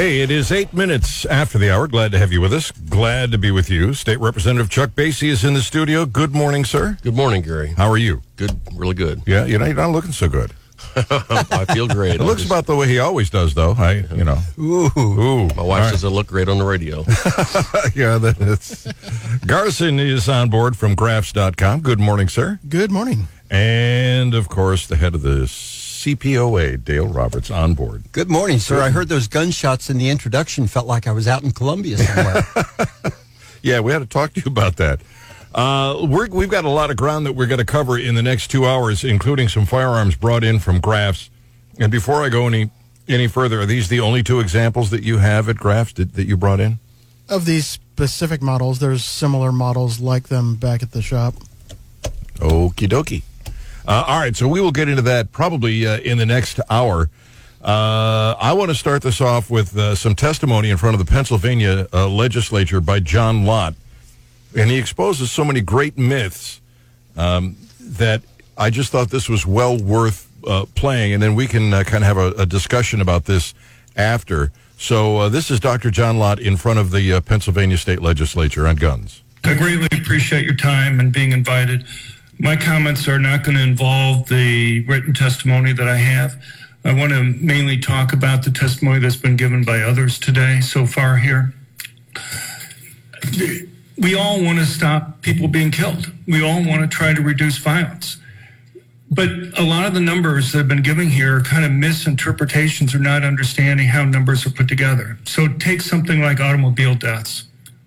Hey, it is eight minutes after the hour. Glad to have you with us. Glad to be with you. State Representative Chuck Basye is in the studio. Good morning, sir. Good morning, Gary. How are you? Good, really good. Yeah, you know, you're not looking so good. I feel great. It looks just, about the way he always does, though. I, you know. Ooh, ooh. My wife says I look great on the radio. yeah, that's. Garson is on board from Grafs.com. Good morning, sir. Good morning. And of course, the head of the CPOA, Dale Roberts, on board. Good morning, sir. I heard those gunshots in the introduction. Felt like I was out in Columbia somewhere. Yeah, we had to talk to you about that. Uh, we're, we've got a lot of ground that we're going to cover in the next two hours, including some firearms brought in from Grafs. And before I go any any further, are these the only two examples that you have at Grafs that, that you brought in? of these specific models, there's similar models like them back at the shop. Okie dokie. Uh, all right, so we will get into that probably uh, in the next hour. Uh, I want to start this off with uh, some testimony in front of the Pennsylvania uh, legislature by John Lott. And he exposes so many great myths um, that I just thought this was well worth uh, playing. And then we can kind of have a, a discussion about this after. So this is Dr. John Lott in front of the Pennsylvania State Legislature on guns. I greatly appreciate your time and being invited. My comments are not going to involve the written testimony that I have. I want to mainly talk about the testimony that's been given by others today so far here. We all want to stop people being killed. We all want to try to reduce violence. But a lot of the numbers that have been given here are kind of misinterpretations or not understanding how numbers are put together. So take something like automobile deaths.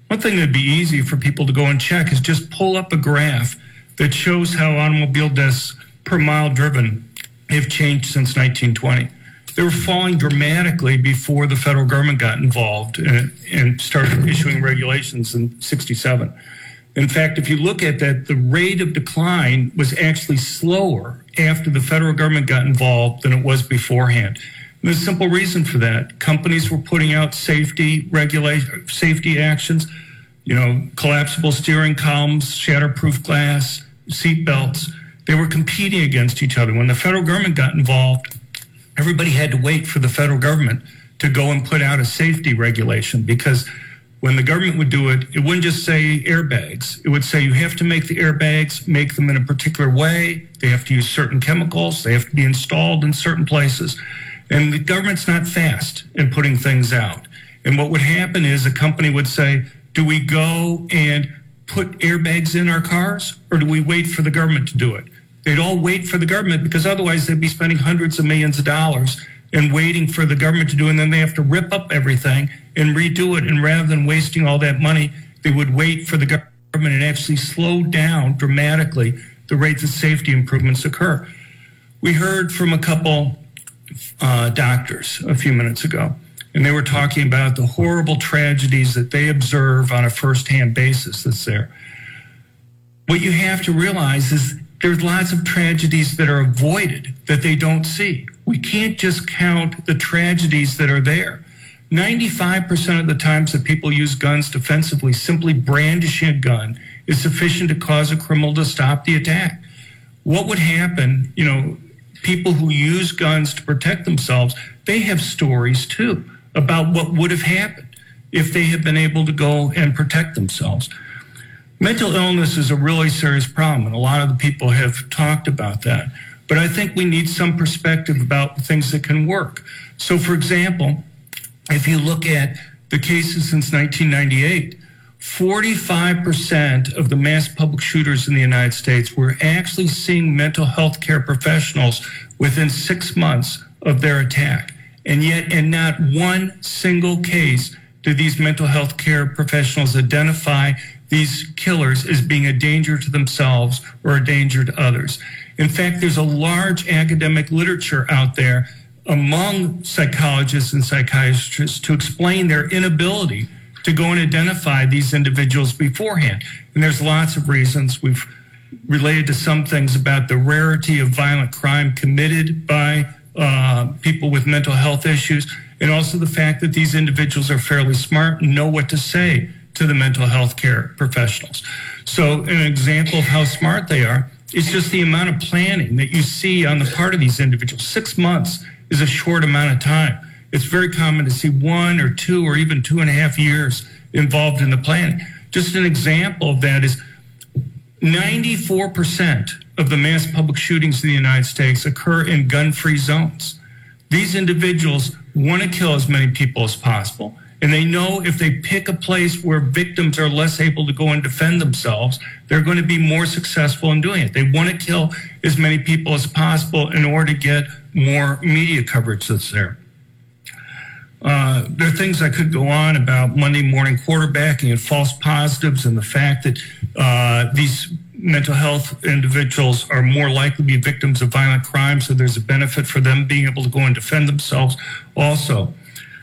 One thing that'd be easy for people to go and check is just pull up a graph that shows how automobile deaths per mile driven have changed since 1920. They were falling dramatically before the federal government got involved and, and started issuing regulations in 67. In fact, if you look at that, the rate of decline was actually slower after the federal government got involved than it was beforehand. And simple reason for that. Companies were putting out safety regulation, safety actions, you know, collapsible steering columns, shatterproof glass, seat belts. They were competing against each other. When the federal government got involved, everybody had to wait for the federal government to go and put out a safety regulation because when the government would do it, it wouldn't just say airbags. It would say you have to make the airbags, make them in a particular way. They have to use certain chemicals. They have to be installed in certain places. And the government's not fast in putting things out. And what would happen is a company would say, do we go and put airbags in our cars or do we wait for the government to do it? They'd all wait for the government because otherwise they'd be spending hundreds of millions of dollars and waiting for the government to do it. And then they have to rip up everything and redo it. And rather than wasting all that money, they would wait for the government and actually slow down dramatically the rates of safety improvements occur. We heard from a couple uh, doctors a few minutes ago, and they were talking about the horrible tragedies that they observe on a firsthand basis that's there. What you have to realize is there's lots of tragedies that are avoided that they don't see. We can't just count the tragedies that are there. 95% of the times that people use guns defensively, simply brandishing a gun is sufficient to cause a criminal to stop the attack. What would happen, you know, people who use guns to protect themselves, they have stories too about what would have happened if they had been able to go and protect themselves. Mental illness is a really serious problem, and a lot of the people have talked about that. But I think we need some perspective about things that can work. So, for example, if you look at the cases since 1998, 45% of the mass public shooters in the United States were actually seeing mental health care professionals within six months of their attack. And yet, in not one single case do these mental health care professionals identify these killers as being a danger to themselves or a danger to others. In fact, there's a large academic literature out there among psychologists and psychiatrists to explain their inability to go and identify these individuals beforehand. And there's lots of reasons. We've related to some things about the rarity of violent crime committed by uh, people with mental health issues, and also the fact that these individuals are fairly smart and know what to say to the mental health care professionals. So, an example of how smart they are is just the amount of planning that you see on the part of these individuals. Six months is a short amount of time. it's very common to see one or two or even two and a half years involved in the planning. Just an example of that is 94% of the mass public shootings in the United States occur in gun free zones. These individuals want to kill as many people as possible. And they know if they pick a place where victims are less able to go and defend themselves, they're going to be more successful in doing it. They want to kill as many people as possible in order to get more media coverage that's there. Uh, there are things I could go on about Monday morning quarterbacking and false positives and the fact that uh, these mental health individuals are more likely to be victims of violent crime, so there's a benefit for them being able to go and defend themselves also.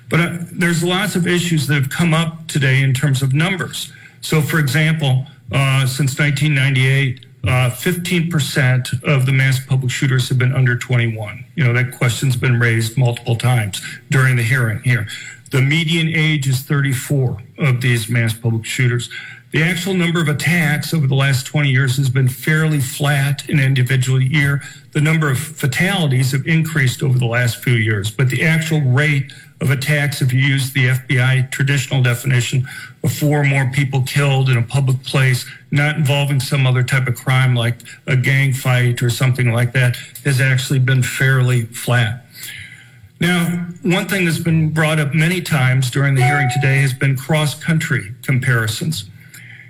But uh, there's lots of issues that have come up today in terms of numbers. So, for example, uh, since 1998, uh, 15% of the mass public shooters have been under 21. You know, that question's been raised multiple times during the hearing here. The median age is 34 of these mass public shooters. The actual number of attacks over the last 20 years has been fairly flat in an individual year. The number of fatalities have increased over the last few years, but the actual rate of attacks, if you use the FBI traditional definition of four or more people killed in a public place, not involving some other type of crime like a gang fight or something like that, has actually been fairly flat. Now, one thing that's been brought up many times during the hearing today has been cross country comparisons.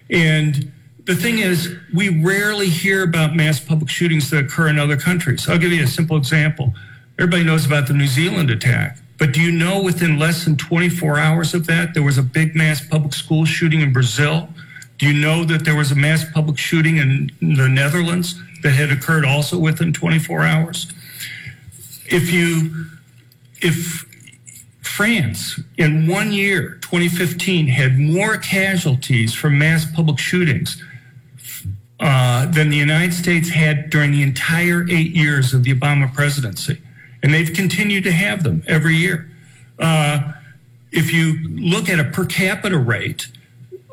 And the thing is, we rarely hear about mass public shootings that occur in other countries. I'll give you a simple example. Everybody knows about the New Zealand attack. But do you know within less than 24 hours of that, there was a big mass public school shooting in Brazil? Do you know that there was a mass public shooting in the Netherlands that had occurred also within 24 hours? If you, if France in one year, 2015, had more casualties from mass public shootings uh, than the United States had during the entire eight years of the Obama presidency. And they've continued to have them every year. Uh, if you look at a per capita rate,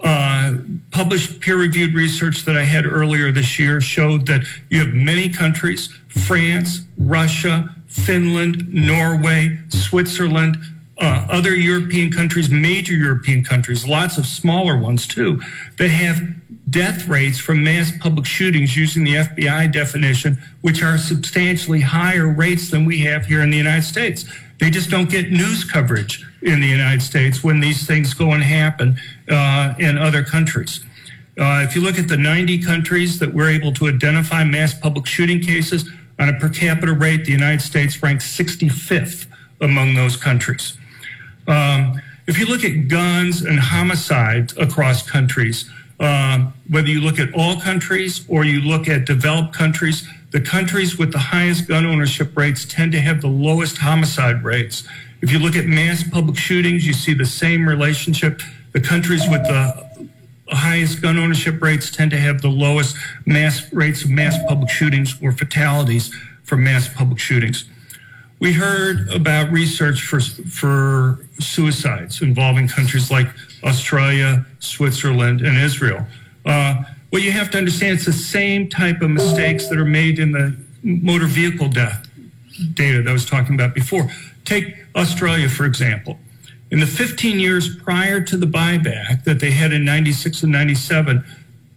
uh, published peer reviewed research that I had earlier this year showed that you have many countries France, Russia, Finland, Norway, Switzerland, uh, other European countries, major European countries, lots of smaller ones too, that have death rates from mass public shootings using the FBI definition, which are substantially higher rates than we have here in the United States. They just don't get news coverage in the United States when these things go and happen uh, in other countries. Uh, if you look at the 90 countries that we're able to identify mass public shooting cases on a per capita rate, the United States ranks 65th among those countries. Um, if you look at guns and homicides across countries, um, whether you look at all countries or you look at developed countries, the countries with the highest gun ownership rates tend to have the lowest homicide rates. If you look at mass public shootings, you see the same relationship. The countries with the highest gun ownership rates tend to have the lowest mass rates of mass public shootings or fatalities from mass public shootings. We heard about research for, for suicides involving countries like Australia, Switzerland, and Israel. Uh, what you have to understand, it's the same type of mistakes that are made in the motor vehicle death data that I was talking about before. Take Australia, for example. In the 15 years prior to the buyback that they had in 96 and 97,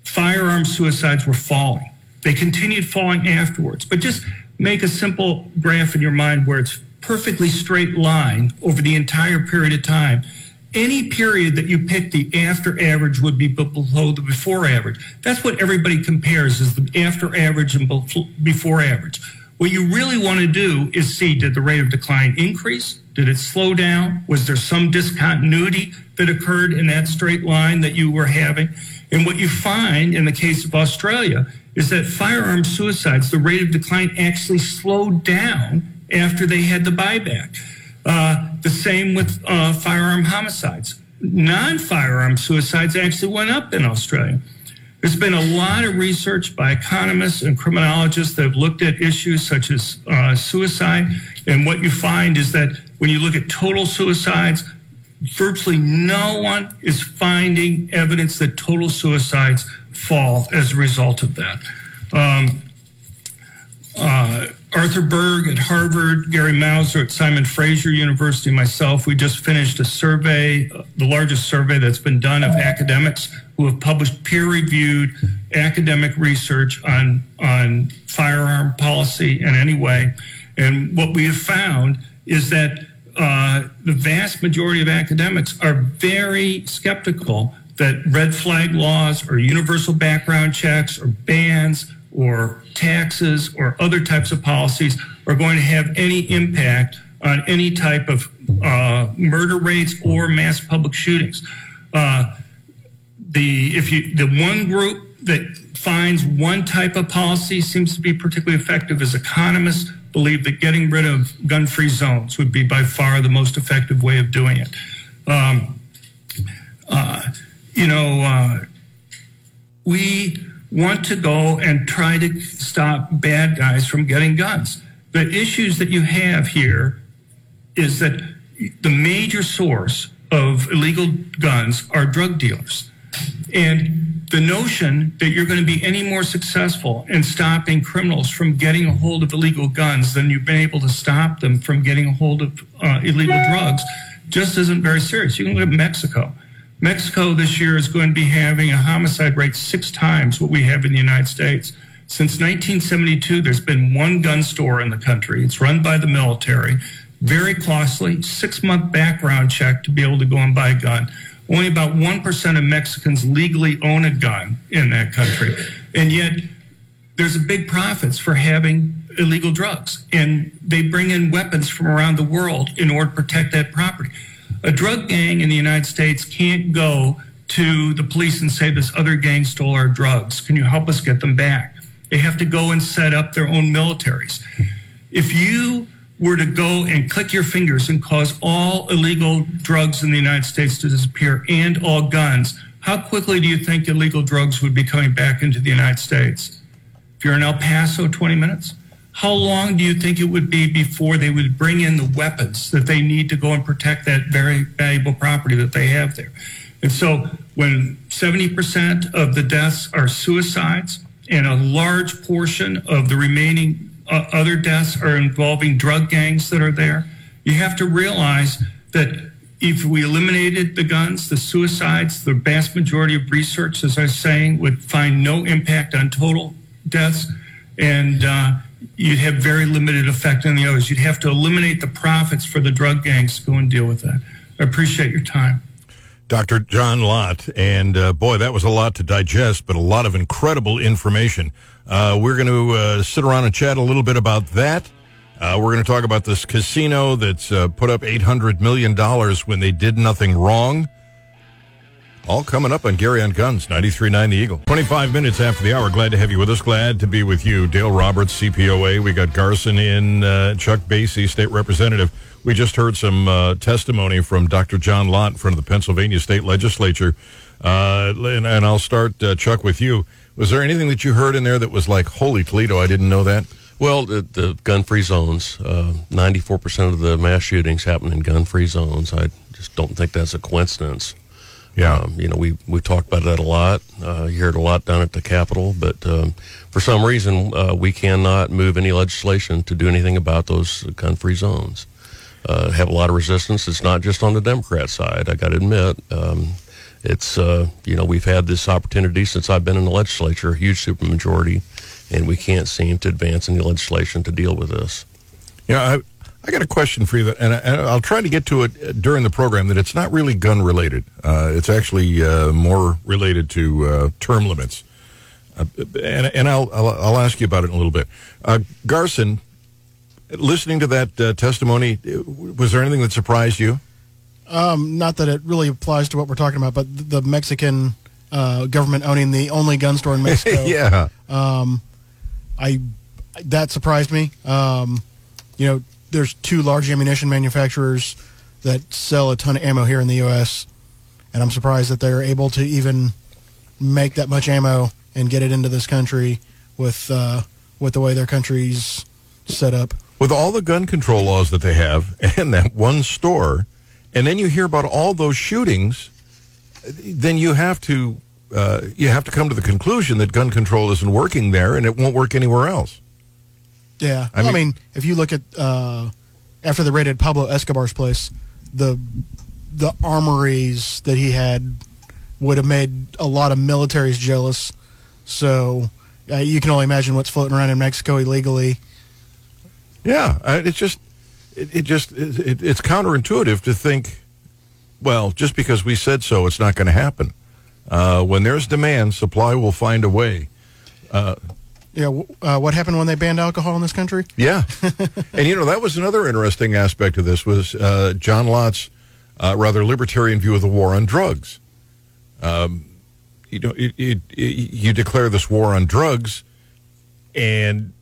firearm suicides were falling. They continued falling afterwards. But just make a simple graph in your mind where it's perfectly straight line over the entire period of time. Any period that you pick, the after average would be below the before average. That's what everybody compares is the after average and before average. What you really want to do is see did the rate of decline increase? Did it slow down? Was there some discontinuity that occurred in that straight line that you were having? And what you find in the case of Australia is that firearm suicides, the rate of decline actually slowed down after they had the buyback. Uh, the same with uh, firearm homicides. Non firearm suicides actually went up in Australia. There's been a lot of research by economists and criminologists that have looked at issues such as uh, suicide. And what you find is that when you look at total suicides, virtually no one is finding evidence that total suicides fall as a result of that. Um, uh, Arthur Berg at Harvard, Gary Mauser at Simon Fraser University, myself, we just finished a survey, uh, the largest survey that's been done of academics who have published peer-reviewed academic research on on firearm policy in any way. And what we have found is that uh, the vast majority of academics are very skeptical that red flag laws or universal background checks or bans or taxes or other types of policies are going to have any impact on any type of uh, murder rates or mass public shootings. Uh, the if you the one group that finds one type of policy seems to be particularly effective is economists believe that getting rid of gun-free zones would be by far the most effective way of doing it. Um, uh, you know, uh, we want to go and try to stop bad guys from getting guns. The issues that you have here is that the major source of illegal guns are drug dealers. And the notion that you're going to be any more successful in stopping criminals from getting a hold of illegal guns than you've been able to stop them from getting a hold of uh, illegal drugs just isn't very serious. You can look at Mexico. Mexico this year is going to be having a homicide rate six times what we have in the United States. Since 1972, there's been one gun store in the country. It's run by the military. Very costly, six month background check to be able to go and buy a gun. Only about 1% of Mexicans legally own a gun in that country. And yet, there's a big profits for having illegal drugs. And they bring in weapons from around the world in order to protect that property. A drug gang in the United States can't go to the police and say, This other gang stole our drugs. Can you help us get them back? They have to go and set up their own militaries. If you were to go and click your fingers and cause all illegal drugs in the United States to disappear and all guns, how quickly do you think illegal drugs would be coming back into the United States? If you're in El Paso, 20 minutes? How long do you think it would be before they would bring in the weapons that they need to go and protect that very valuable property that they have there? And so when 70% of the deaths are suicides and a large portion of the remaining uh, other deaths are involving drug gangs that are there, you have to realize that if we eliminated the guns, the suicides, the vast majority of research, as I was saying, would find no impact on total deaths. And uh, you'd have very limited effect on the others. You'd have to eliminate the profits for the drug gangs to go and deal with that. I appreciate your time. Dr. John Lott, and uh, boy, that was a lot to digest, but a lot of incredible information. Uh, we're going to uh, sit around and chat a little bit about that. Uh, we're going to talk about this casino that's uh, put up $800 million when they did nothing wrong. All coming up on Gary on Guns, 93.9 The Eagle. 25 minutes after the hour. Glad to have you with us. Glad to be with you. Dale Roberts, CPOA. We got Garson in, uh, Chuck Basye, State Representative. We just heard some uh, testimony from Dr. John Lott in front of the Pennsylvania State Legislature. Uh, and, and, I'll start, uh, Chuck, with you. Was there anything that you heard in there that was like, holy Toledo, I didn't know that? Well, the, the gun-free zones, uh, 94% of the mass shootings happen in gun-free zones. I just don't think that's a coincidence. Yeah. Um, you know, we, we talked about that a lot. Uh, you heard a lot down at the Capitol, but um, for some reason, uh, we cannot move any legislation to do anything about those gun free zones. Uh, have a lot of resistance. It's not just on the Democrat side, I got to admit. Um, it's, uh, you know, we've had this opportunity since I've been in the legislature, a huge supermajority, and we can't seem to advance any legislation to deal with this. Yeah, I, I got a question for you, that, and, I, will try to get to it during the program. That it's not really gun related. Uh, it's actually uh, more related to uh, term limits, uh, and, and I'll, I'll, I'll ask you about it in a little bit. Uh, Garson, listening to that uh, testimony, was there anything that surprised you? Um, not that it really applies to what we're talking about, but the Mexican government owning the only gun store in Mexico. yeah. Um, I that surprised me. Um, you know there's two large ammunition manufacturers that sell a ton of ammo here in the U.S., and I'm surprised that they're able to even make that much ammo and get it into this country with uh, with the way their country's set up. With all the gun control laws that they have and that one store, and then you hear about all those shootings, then you have to uh, you have to come to the conclusion that gun control isn't working there and it won't work anywhere else. Yeah, I Well, I mean- mean, if you look at uh, after they raided Pablo Escobar's place, the the armories that he had would have made a lot of militaries jealous. So uh, you can only imagine what's floating around in Mexico illegally. Yeah, uh, it's just it, it just it, it, it's counterintuitive to think, well, just because we said so, it's not going to happen. Uh, when there's demand, supply will find a way. Yeah, uh, what happened when they banned alcohol in this country? Yeah, and you know that was another interesting aspect of this was uh, John Lott's uh, rather libertarian view of the war on drugs. Um, you know, it, you declare this war on drugs, and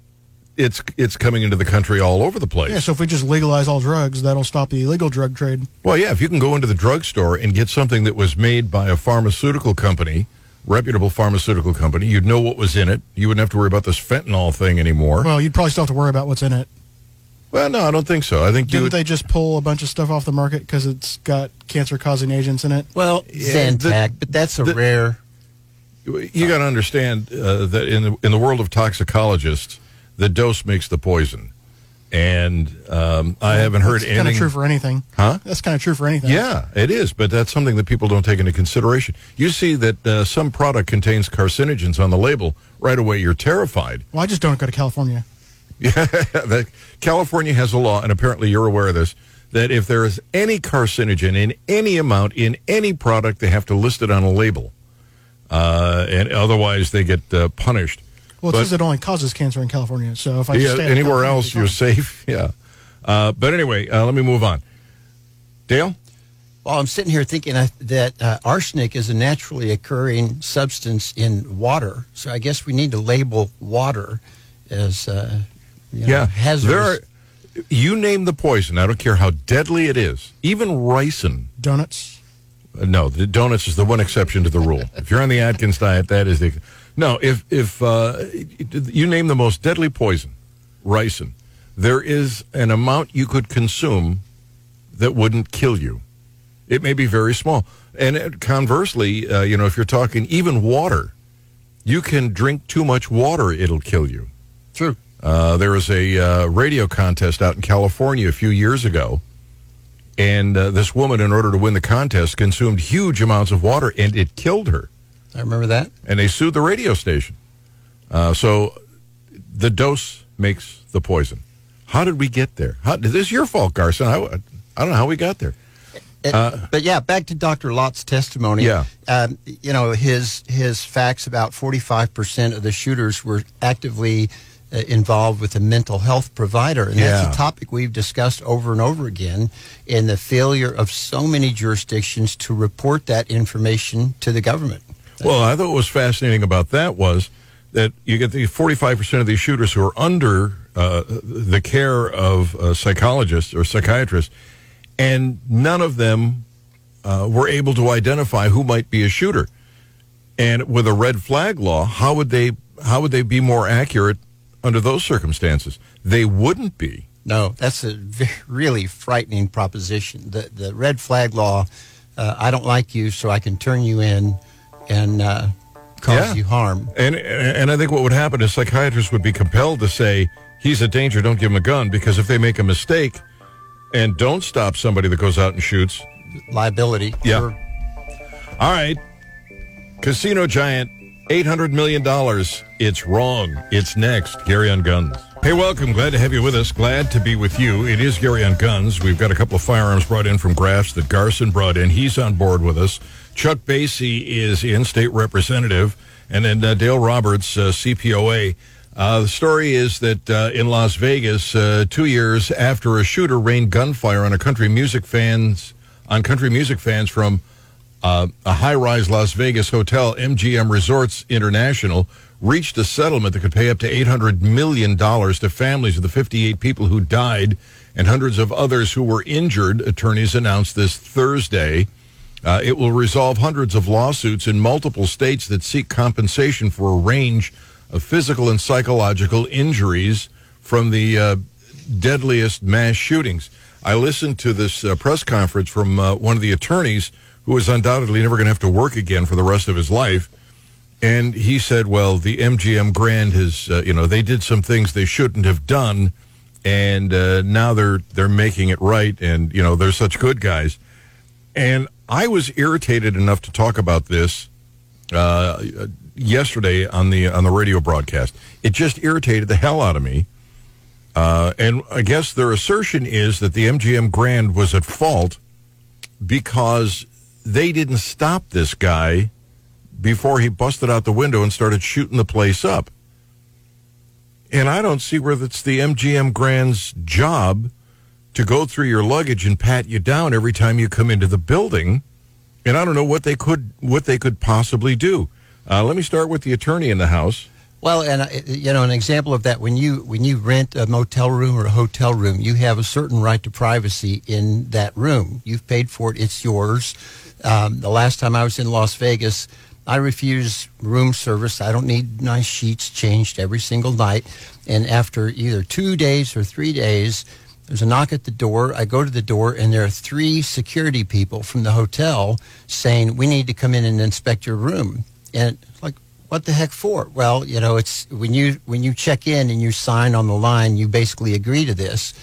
it's it's coming into the country all over the place. Yeah, so if we just legalize all drugs, that'll stop the illegal drug trade. Well, yeah, if you can go into the drugstore and get something that was made by a pharmaceutical company, reputable pharmaceutical company, you'd know what was in it. You wouldn't have to worry about this fentanyl thing anymore. Well, Well, you'd probably still have to worry about what's in it. Well, no, I don't think so. I think you Didn't would, they just pull a bunch of stuff off the market because it's got cancer-causing agents in it? Well, Yeah, the- Zantac, but that's a the- rare. you got to understand uh, that in the, in the world of toxicologists, the dose makes the poison. And um, I haven't heard That's kind of true for anything. Huh? That's kind of true for anything. Yeah, it is, but that's something that people don't take into consideration. You see that uh, some product contains carcinogens on the label, right away you're terrified. Well, I just don't go to California. Yeah, that California has a law, and apparently you're aware of this, that if there is any carcinogen in any amount in any product, they have to list it on a label, uh, and otherwise they get uh, punished. Well, it says it only causes cancer in California. So if I just yeah, stay anywhere else you're safe. Yeah, uh, but anyway, uh, let me move on. Dale, Well, I'm sitting here thinking that uh, arsenic is a naturally occurring substance in water. So I guess we need to label water as uh, you know, yeah, hazardous. there are. You name the poison. I don't care how deadly it is. Even ricin. Donuts. Uh, No, the donuts is the one exception to the rule. if you're on the Atkins diet, that is the no. If if uh, you name the most deadly poison, ricin, there is an amount you could consume that wouldn't kill you. It may be very small, and uh, conversely, uh, you know, if you're talking even water, you can drink too much water; it'll kill you. True. Uh, there was a uh, radio contest out in California a few years ago, and uh, this woman, in order to win the contest, consumed huge amounts of water, and it killed her. I remember that. And they sued the radio station. Uh, so the dose makes the poison. How did we get there? How, this is your fault, Garson. I, I don't know how we got there. It- but yeah, back to Dr. Lott's testimony. Yeah. Um, you know, his his facts about 45% of the shooters were actively uh, involved with a mental health provider. And Yeah. that's a topic we've discussed over and over again in the failure of so many jurisdictions to report that information to the government. Well, I thought what was fascinating about that was that you get the 45% of these shooters who are under uh, the care of uh, psychologists or psychiatrists, and none of them uh, were able to identify who might be a shooter. And with a red flag law, how would they how would they be more accurate under those circumstances? They wouldn't be. No, that's a really frightening proposition. The the red flag law. Uh, I don't like you, so I can turn you in and uh, cause Yeah. you harm. And and I think what would happen is psychiatrists would be compelled to say he's a danger, don't give him a gun, because if they make a mistake and don't stop somebody that goes out and shoots, Liability. Yeah. all right, casino giant, eight hundred million dollars. It's wrong. It's next. Gary on Guns. Hey, welcome. Glad to have you with us. Glad to be with you. It is Gary on Guns. We've got a couple of firearms brought in from Grafs that Garson brought in. He's on board with us. Chuck Basye is in, state representative, and then uh, Dale Roberts, uh, CPOA. Uh, the story is that uh, in Las Vegas, uh, two years after a shooter rained gunfire on a country music fans on country music fans from uh, a high-rise Las Vegas hotel, MGM Resorts International, reached a settlement that could pay up to $800 million to families of the 58 people who died and hundreds of others who were injured, attorneys announced this Thursday. Uh, it will resolve hundreds of lawsuits in multiple states that seek compensation for a range of physical and psychological injuries from the uh, deadliest mass shootings. I listened to this uh, press conference from uh, one of the attorneys who is undoubtedly never going to have to work again for the rest of his life. And he said, well, the MGM Grand has, uh, you know, they did some things they shouldn't have done, and uh, now they're they're making it right, and you know they're such good guys. And I was irritated enough to talk about this uh, yesterday on the on the radio broadcast. It just irritated the hell out of me. Uh, and I guess their assertion is that the MGM Grand was at fault because they didn't stop this guy before he busted out the window and started shooting the place up. And I don't see where that's the MGM Grand's job to go through your luggage and pat you down every time you come into the building. And I don't know what they could what they could possibly do. Uh, let me start with the attorney in the house. Well, and uh, you know, an example of that when you when you rent a motel room or a hotel room, you have a certain right to privacy in that room. You've paid for it; it's yours. Um, the last time I was in Las Vegas, I refuse room service. I don't need nice sheets changed every single night. And after either two days or three days, there's a knock at the door. I go to the door, and there are three security people from the hotel saying, "We need to come in and inspect your room." And like, what the heck for? Well, you know, it's when you when you check in and you sign on the line, you basically agree to this.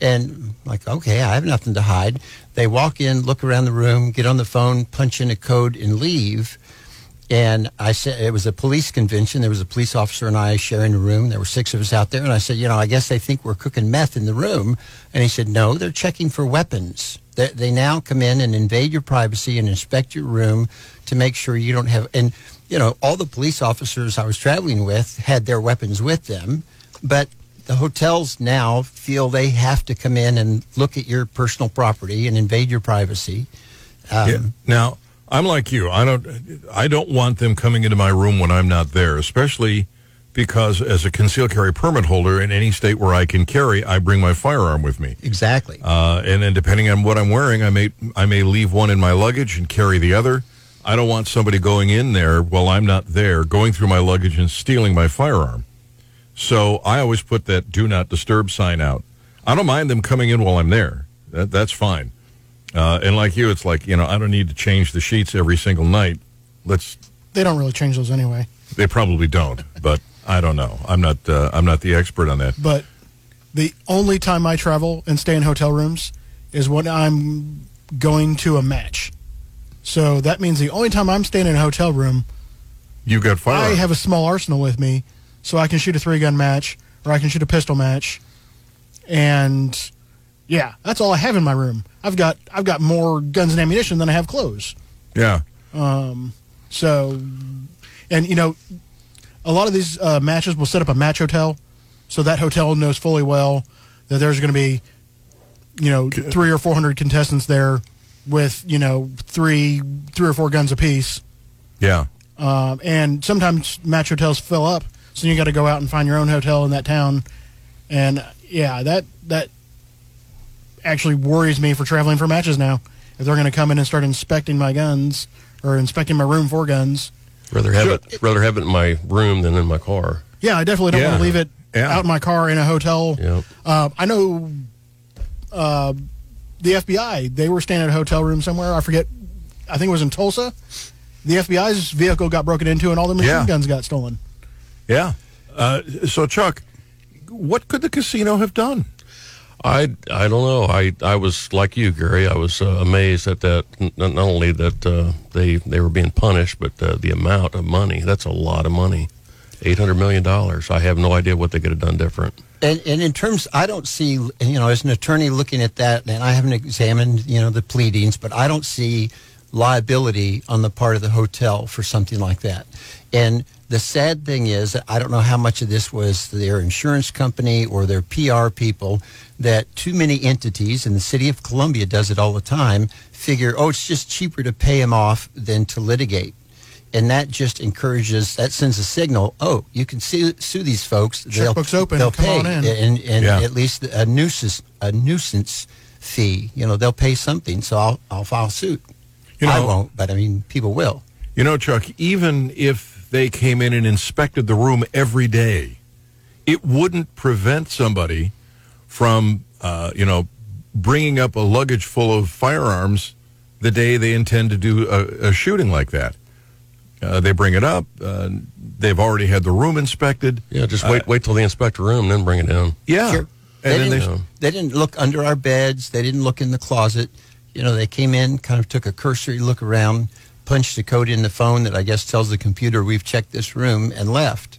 And like, okay, I have nothing to hide. They walk in, look around the room, get on the phone, punch in a code, and leave. And I said it was a police convention. There was a police officer and I sharing a room. There were six of us out there, and I said, you know, I guess they think we're cooking meth in the room. And he said, no, they're checking for weapons. They, they now come in and invade your privacy and inspect your room to make sure you don't have. And you know, all the police officers I was traveling with had their weapons with them, but the hotels now feel they have to come in and look at your personal property and invade your privacy. Um, Yeah. Now, I'm like you. I don't. I don't want them coming into my room when I'm not there, especially because as a concealed carry permit holder in any state where I can carry, I bring my firearm with me. Exactly. Uh, and then depending on what I'm wearing, I may I may leave one in my luggage and carry the other. I don't want somebody going in there while I'm not there, going through my luggage and stealing my firearm. So I always put that "Do Not Disturb" sign out. I don't mind them coming in while I'm there. That, that's fine. Uh, and like you, it's like you know I don't need to change the sheets every single night. Let's. They don't really change those anyway. They probably don't, but I don't know. I'm not. Uh, I'm not the expert on that. But the only time I travel and stay in hotel rooms is when I'm going to a match. So that means the only time I'm staying in a hotel room, You got firearm. I have a small arsenal with me, so I can shoot a three gun match or I can shoot a pistol match, and yeah, that's all I have in my room. I've got I've got more guns and ammunition than I have clothes. yeah. Um. So, and you know, a lot of these uh, matches will set up a match hotel, so that hotel knows fully well that there's going to be, you know, three or four hundred contestants there with you know three three or four guns apiece. Yeah. Um, and sometimes match hotels fill up, so you got to go out and find your own hotel in that town. And yeah, that that actually worries me for traveling for matches now. If they're going to come in and start inspecting my guns or inspecting my room for guns, Rather have Sure. it rather have it in my room than in my car. yeah, I definitely don't Yeah. want to leave it Yeah. out in my car in a hotel. Yep. Uh, I know uh, the FBI. They were staying at a hotel room somewhere. I forget. I think it was in Tulsa. The FBI's vehicle got broken into, and all the machine Yeah. guns got stolen. Yeah. Uh, so Chuck, what could the casino have done? I, I don't know. I, I was like you, Gary. I was uh, amazed at that. Not only that uh, they they were being punished, but uh, the amount of money. That's a lot of money. Eight hundred million dollars. I have no idea what they could have done different. And, and in terms, I don't see, you know, as an attorney looking at that, and I haven't examined, you know, the pleadings, but I don't see liability on the part of the hotel for something like that. And the sad thing is, I don't know how much of this was their insurance company or their PR people, that too many entities, and the city of Columbia does it all the time, figure, oh, it's just cheaper to pay them off than to litigate and that just encourages that sends a signal oh you can sue, sue these folks Checkbook's open, they'll come pay on in. and, and Yeah. at least a nuisance a nuisance fee you know they'll pay something so i'll, I'll file suit You i won't but i mean people will You know, Chuck, even if they came in and inspected the room every day, it wouldn't prevent somebody from, uh, you know, bringing up a luggage full of firearms the day they intend to do a, a shooting like that. Uh, they bring it up. Uh, they've already had the room inspected. Yeah, just wait, Uh, wait till they inspect the room, then bring it down. yeah. Sure. They And then didn't, they, they didn't look under our beds. They didn't look in the closet. You know, they came in, kind of took a cursory look around, punched a code in the phone that I guess tells the computer we've checked this room, and left.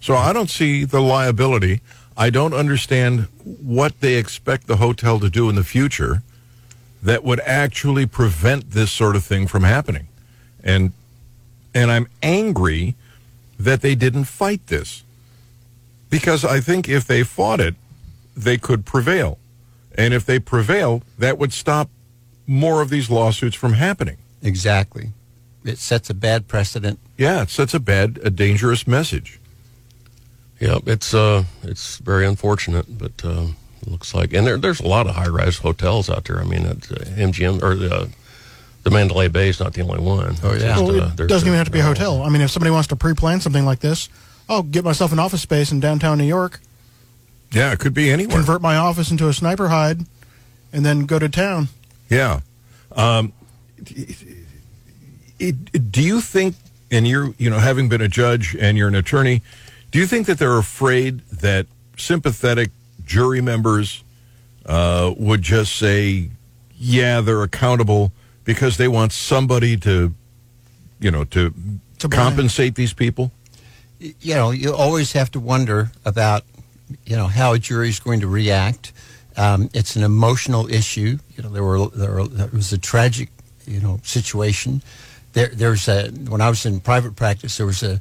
so I don't see the liability. I don't understand what they expect the hotel to do in the future that would actually prevent this sort of thing from happening. And and I'm angry that they didn't fight this. Because I think if they fought it, they could prevail. And if they prevail, that would stop more of these lawsuits from happening. Exactly. It sets a bad precedent. Yeah, it sets a bad, a dangerous message. Yeah, it's uh, it's very unfortunate, but uh, it looks like, and there, there's a lot of high-rise hotels out there. I mean, at, uh, MGM or the uh, the Mandalay Bay is not the only one. Oh, It's yeah. just, Well, uh, it doesn't even have to be a hotel. I mean, if somebody wants to pre-plan something like this, I'll get myself an office space in downtown New York, Yeah, it could be anywhere. convert my office into a sniper hide, and then go to town. Yeah. Um, it, do you think, and you're, you know, having been a judge and you're an attorney, do you think that they're afraid that sympathetic jury members uh, would just say, yeah, they're accountable because they want somebody to, you know, to, To compensate these people? You know, you always have to wonder about, you know, how a jury is going to react. Um, it's an emotional issue. You know, there were there, were, there was a tragic, you know, situation. There, there's a when I was in private practice, there was a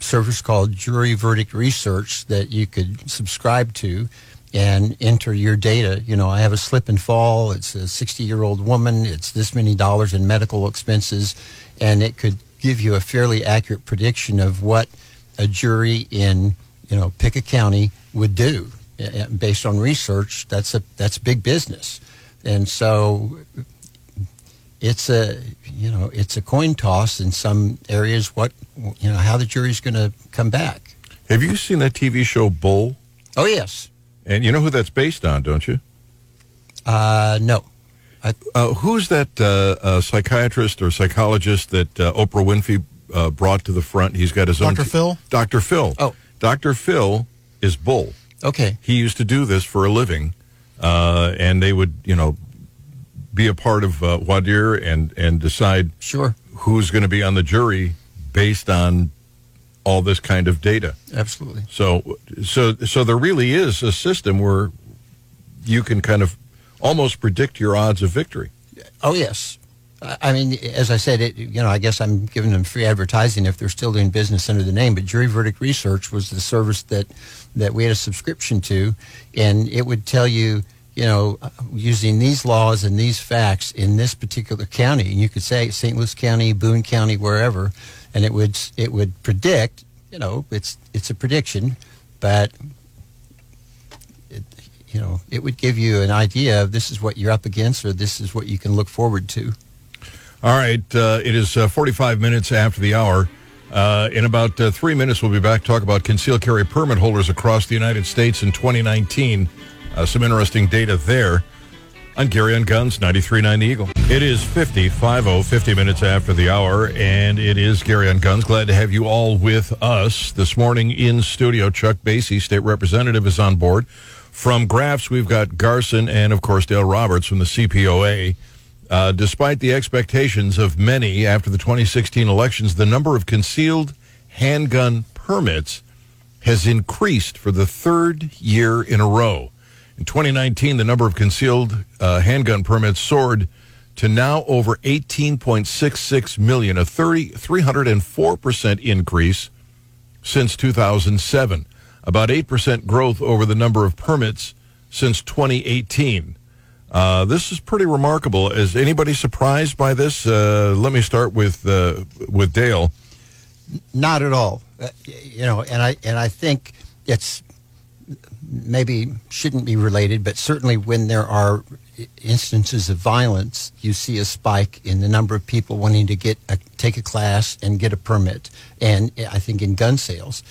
service called Jury Verdict Research that you could subscribe to and enter your data. You know, I have a slip and fall. It's a 60 year old woman. It's this many dollars in medical expenses, and it could give you a fairly accurate prediction of what a jury in you know pick a county would do based on research. That's a that's big business, and so it's a you know it's a coin toss in some areas. What you know how the jury's going to come back. Have you seen that TV show Bull? Oh yes, And you know who that's based on, don't you? uh, no, Uh, who's that uh, uh, psychiatrist or psychologist that uh, Oprah Winfrey uh, brought to the front? He's got his own. Dr. Phil? Dr. Phil. Oh. Dr. Phil is Bull. okay, He used to do this for a living, uh, and they would, you know, be a part of uh, voir dire and and decide sure, who's going to be on the jury based on all this kind of data. absolutely. So, so, so there really is a system where you can kind of almost predict your odds of victory. Oh yes. I mean, as I said, it, you know, I guess I'm giving them free advertising if they're still doing business under the name. But Jury Verdict Research was the service that that we had a subscription to, and it would tell you, you know, using these laws and these facts in this particular county, and you could say St. Louis County, Boone County, wherever, and it would it would predict. You know, it's it's a prediction, but it, you know, it would give you an idea of this is what you're up against, or this is what you can look forward to. All right, uh, it is uh, 45 minutes after the hour. Uh, in about uh, three minutes, we'll be back to talk about concealed carry permit holders across the United States in 2019. Uh, some interesting data there. On Gary on Guns, 93.9 The Eagle. It is 50, 50, 50 minutes after the hour, and it is Gary on Guns. Glad to have you all with us this morning in studio. Chuck Basye, state representative, is on board. From Grafs, we've got Garson and, of course, Dale Roberts from the CPOA. Uh, despite the expectations of many after the 2016 elections, the number of concealed handgun permits has increased for the third year in a row. In 2019, the number of concealed uh, handgun permits soared to now over 18.66 million, a 30, 304% increase since 2007. About 8% growth over the number of permits since 2018. Uh, this is pretty remarkable. Is anybody surprised by this? Uh, let me start with uh, with Dale. Not at all. Uh, you know, and I and I think it's maybe shouldn't be related, but certainly when there are instances of violence, you see a spike in the number of people wanting to get a, take a class and get a permit, and I think in gun sales.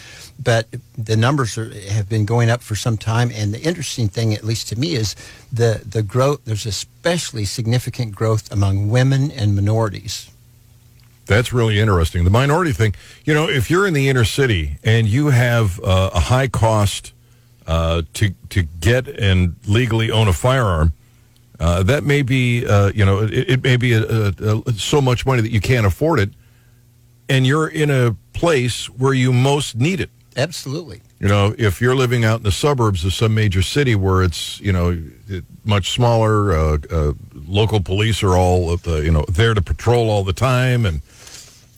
But the numbers are, have been going up for some time, and the interesting thing, at least to me, is the the growth. There's especially significant growth among women and minorities. That's really interesting. The minority thing, you know, if you're in the inner city and you have uh, a high cost uh, to to get and legally own a firearm, uh, that may be, uh, you know, it, it may be a, a, a, so much money that you can't afford it, and you're in a place where you most need it. Absolutely. You know, if you're living out in the suburbs of some major city where it's, you know, much smaller, uh, uh, local police are all, uh, you know, there to patrol all the time, and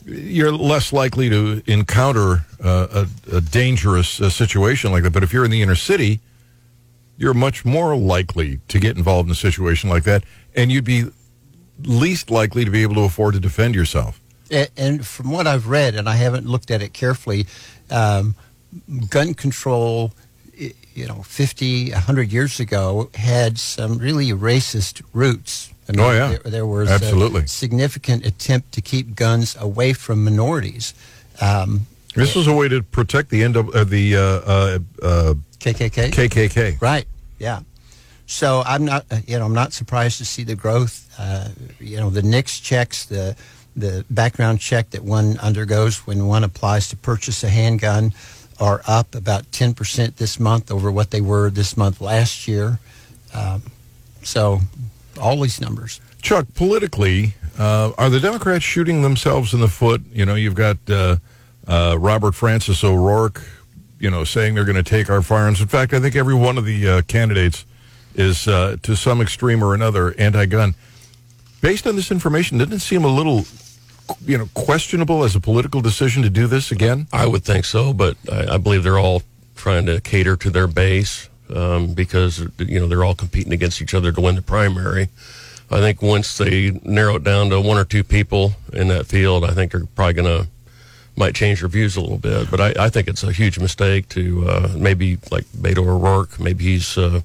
you're less likely to encounter uh, a, a, dangerous uh, situation like that. But if you're in the inner city, you're much more likely to get involved in a situation like that, and you'd be least likely to be able to afford to defend yourself. And from what I've read, and I haven't looked at it carefully, um, gun control, you know, 50, 100 years ago had some really racist roots. Mean, oh, yeah. There, there was Absolutely. a significant attempt to keep guns away from minorities. Um, this was a way to protect the end of uh, the uh, uh, uh KKK. KKK. Right. Yeah. So I'm not, uh, you know, I'm not surprised to see the growth. Uh, you know, the NICS checks, the the background check that one undergoes when one applies to purchase a handgun are up about 10% this month over what they were this month last year. Um, so, all these numbers. Chuck, politically, uh, are the Democrats shooting themselves in the foot? You know, you've got uh, uh, Robert Francis O'Rourke, you know, saying they're going to take our firearms. In fact, I think every one of the uh, candidates is, uh, to some extreme or another, anti gun. Based on this information, doesn't it seem a little you know questionable as a political decision to do this again? I would think so, but I, I believe they're all trying to cater to their base um, because you know they're all competing against each other to win the primary. I think once they narrow it down to one or two people in that field, I think they're probably going to might change your views a little bit. But I, I think it's a huge mistake to uh, maybe like Beto O'Rourke. Maybe he's uh,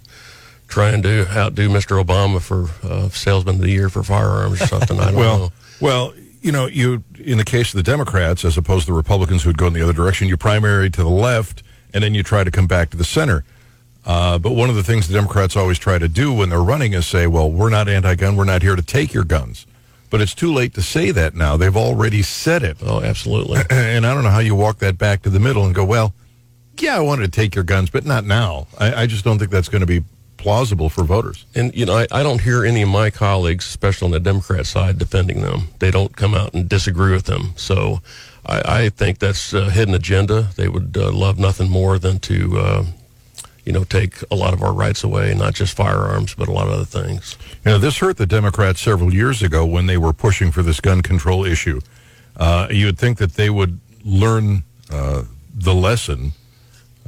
trying to outdo Mr. Obama for uh, salesman of the year for firearms or something. I don't well, know. Well, you know, you in the case of the Democrats, as opposed to the Republicans who'd go in the other direction, you primary to the left, and then you try to come back to the center. Uh, but one of the things the Democrats always try to do when they're running is say, "Well, we're not anti-gun. We're not here to take your guns." But it's too late to say that now. They've already said it. Oh, absolutely. and I don't know how you walk that back to the middle and go, "Well, yeah, I wanted to take your guns, but not now." I, I just don't think that's going to be plausible for voters. And, you know, I, I don't hear any of my colleagues, especially on the Democrat side, defending them. They don't come out and disagree with them. So I, I think that's a hidden agenda. They would uh, love nothing more than to, uh, you know, take a lot of our rights away, not just firearms, but a lot of other things. You know, this hurt the Democrats several years ago when they were pushing for this gun control issue. Uh, you would think that they would learn uh, the lesson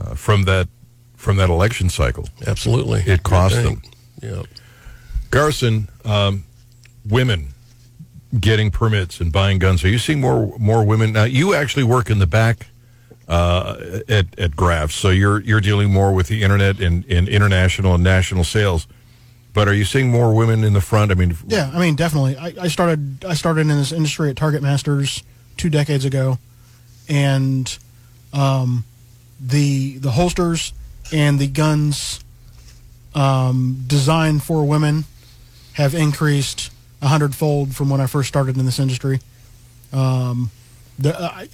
uh, from that from that election cycle. Absolutely. It cost them. Yeah. Garson, um, women getting permits and buying guns. Are you seeing more more women now? You actually work in the back uh, at at Graf, so you're you're dealing more with the internet and, and international and national sales. But are you seeing more women in the front? I mean, yeah, I mean, definitely. I, I started I started in this industry at Target Masters two decades ago, and um, the the holsters and the guns um, designed for women have increased a hundredfold from when I first started in this industry. Um, the, uh,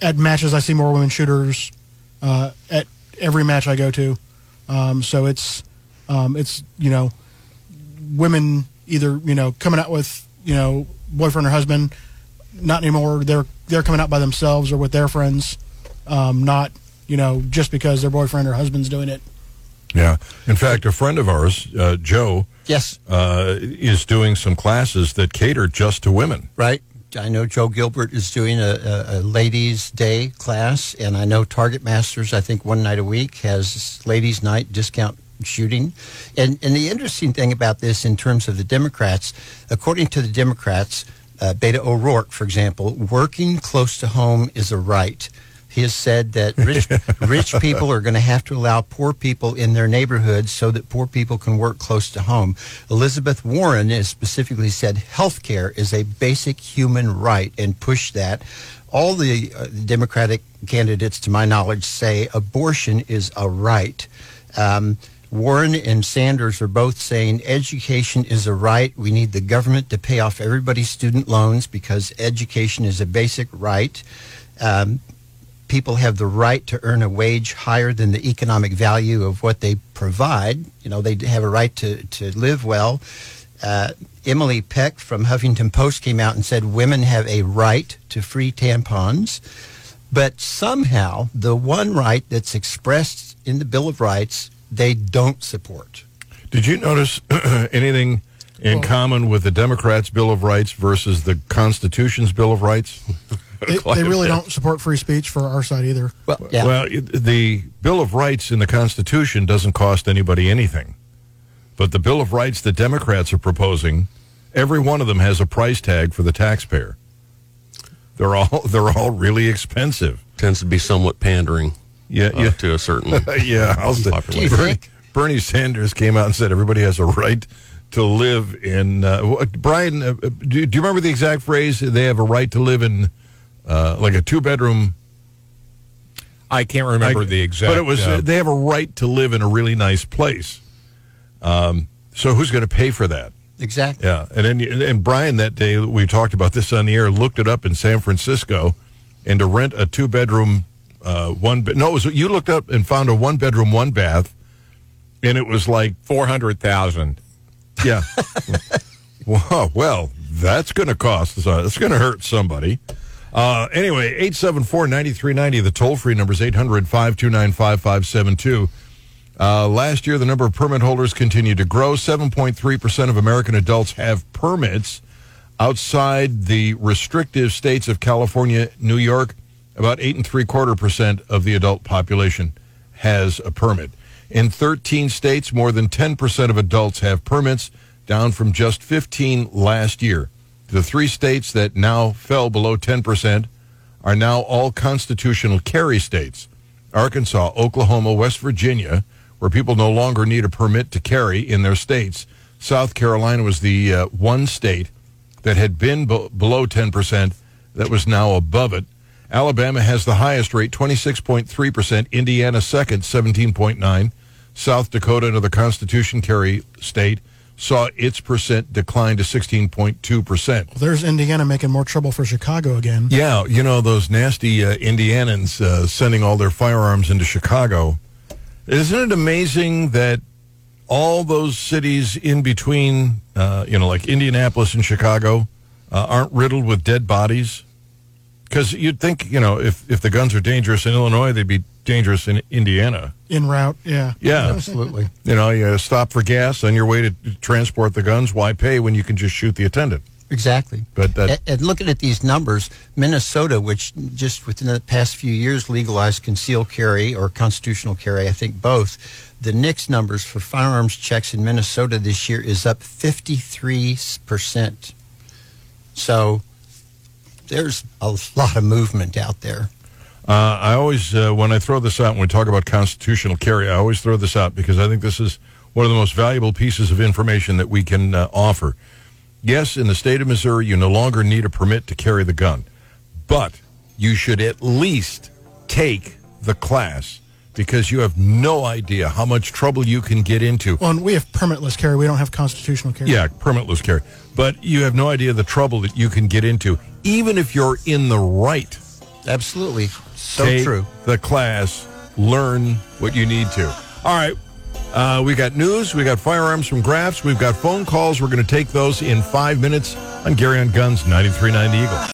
at matches, I see more women shooters uh, at every match I go to. Um, so it's um, it's you know women either you know coming out with you know boyfriend or husband. Not anymore. They're they're coming out by themselves or with their friends. Um, not you know, just because their boyfriend or husband's doing it. Yeah. In fact, a friend of ours, uh, Joe, yes, uh, is doing some classes that cater just to women. Right. I know Joe Gilbert is doing a, a, a, ladies' day class, and I know Target Masters. I think one night a week has ladies' night discount shooting. And and the interesting thing about this, in terms of the Democrats, according to the Democrats, uh, Beto O'Rourke, for example, working close to home is a right. He has said that rich, rich people are going to have to allow poor people in their neighborhoods so that poor people can work close to home. Elizabeth Warren has specifically said health care is a basic human right and pushed that. All the uh, Democratic candidates, to my knowledge, say abortion is a right. Um, Warren and Sanders are both saying education is a right. We need the government to pay off everybody's student loans because education is a basic right. Um, people have the right to earn a wage higher than the economic value of what they provide. You know, they have a right to, to live well. Uh, Emily Peck from Huffington Post came out and said women have a right to free tampons. But somehow, the one right that's expressed in the Bill of Rights, they don't support. Did you notice anything in common with the Democrats' Bill of Rights versus the Constitution's Bill of Rights? They, they really don't support free speech for our side either. Well, yeah. Well, the Bill of Rights in the Constitution doesn't cost anybody anything. But the Bill of Rights that Democrats are proposing, every one of them has a price tag for the taxpayer. They're all they're all really expensive. Tends to be somewhat pandering Yeah, uh, yeah. to a certain yeah, I'll say, Do you Bernie, think? Bernie Sanders came out and said everybody has a right to live in. Uh, Brian, uh, do, do you remember the exact phrase? They have a right to live in uh, like a two bedroom. I can't remember the exact. But it was uh, uh, they have a right to live in a really nice place. Um, so who's going to pay for that? exactly. Yeah, and then and Brian that day we talked about this on the air. Looked it up in San Francisco, and to rent a two bedroom, uh, one be- no, it was you looked up and found a one bedroom, one bath, and it was like four hundred thousand. yeah, wow, well that's going to cost. Uh, it's going to hurt somebody. Uh, anyway, 874-9390, the toll-free number is 800-529-5572. Uh, last year, the number of permit holders continued to grow. 7.3% of American adults have permits. Outside the restrictive states of California, New York, about eight and three quarter percent of the adult population has a permit. In 13 states, more than 10% of adults have permits, down from just 15 last year. The three states that now fell below 10% are now all constitutional carry states Arkansas, Oklahoma, West Virginia, where people no longer need a permit to carry in their states. South Carolina was the uh, one state that had been be- below 10% that was now above it. Alabama has the highest rate, 26.3%. Indiana second, 17.9. South Dakota, another Constitution carry state, saw its percent decline to 16.2%. There's Indiana making more trouble for Chicago again. Yeah, you know, those nasty uh, Indianans uh, sending all their firearms into Chicago. Isn't it amazing that all those cities in between, uh, you know, like Indianapolis and Chicago, uh, aren't riddled with dead bodies? Because you'd think, you know, if, if the guns are dangerous in Illinois, they'd be dangerous in Indiana. In route, yeah. Yeah. Absolutely. You know, you stop for gas on your way to transport the guns. Why pay when you can just shoot the attendant? Exactly. But that- and, and looking at these numbers, Minnesota, which just within the past few years legalized concealed carry or constitutional carry, I think both. The NICS numbers for firearms checks in Minnesota this year is up 53%. So there's a lot of movement out there. Uh, I always, uh, when I throw this out, when we talk about constitutional carry, I always throw this out because I think this is one of the most valuable pieces of information that we can uh, offer. Yes, in the state of Missouri, you no longer need a permit to carry the gun, but you should at least take the class because you have no idea how much trouble you can get into. Well, and we have permitless carry. We don't have constitutional carry. Yeah, permitless carry. But you have no idea the trouble that you can get into, even if you're in the right. Absolutely. So Take true. the class, learn what you need to. All right. Uh, we got news. We got firearms from Grafs. We've got phone calls. We're going to take those in five minutes on Gary on Guns 93.9 Eagle.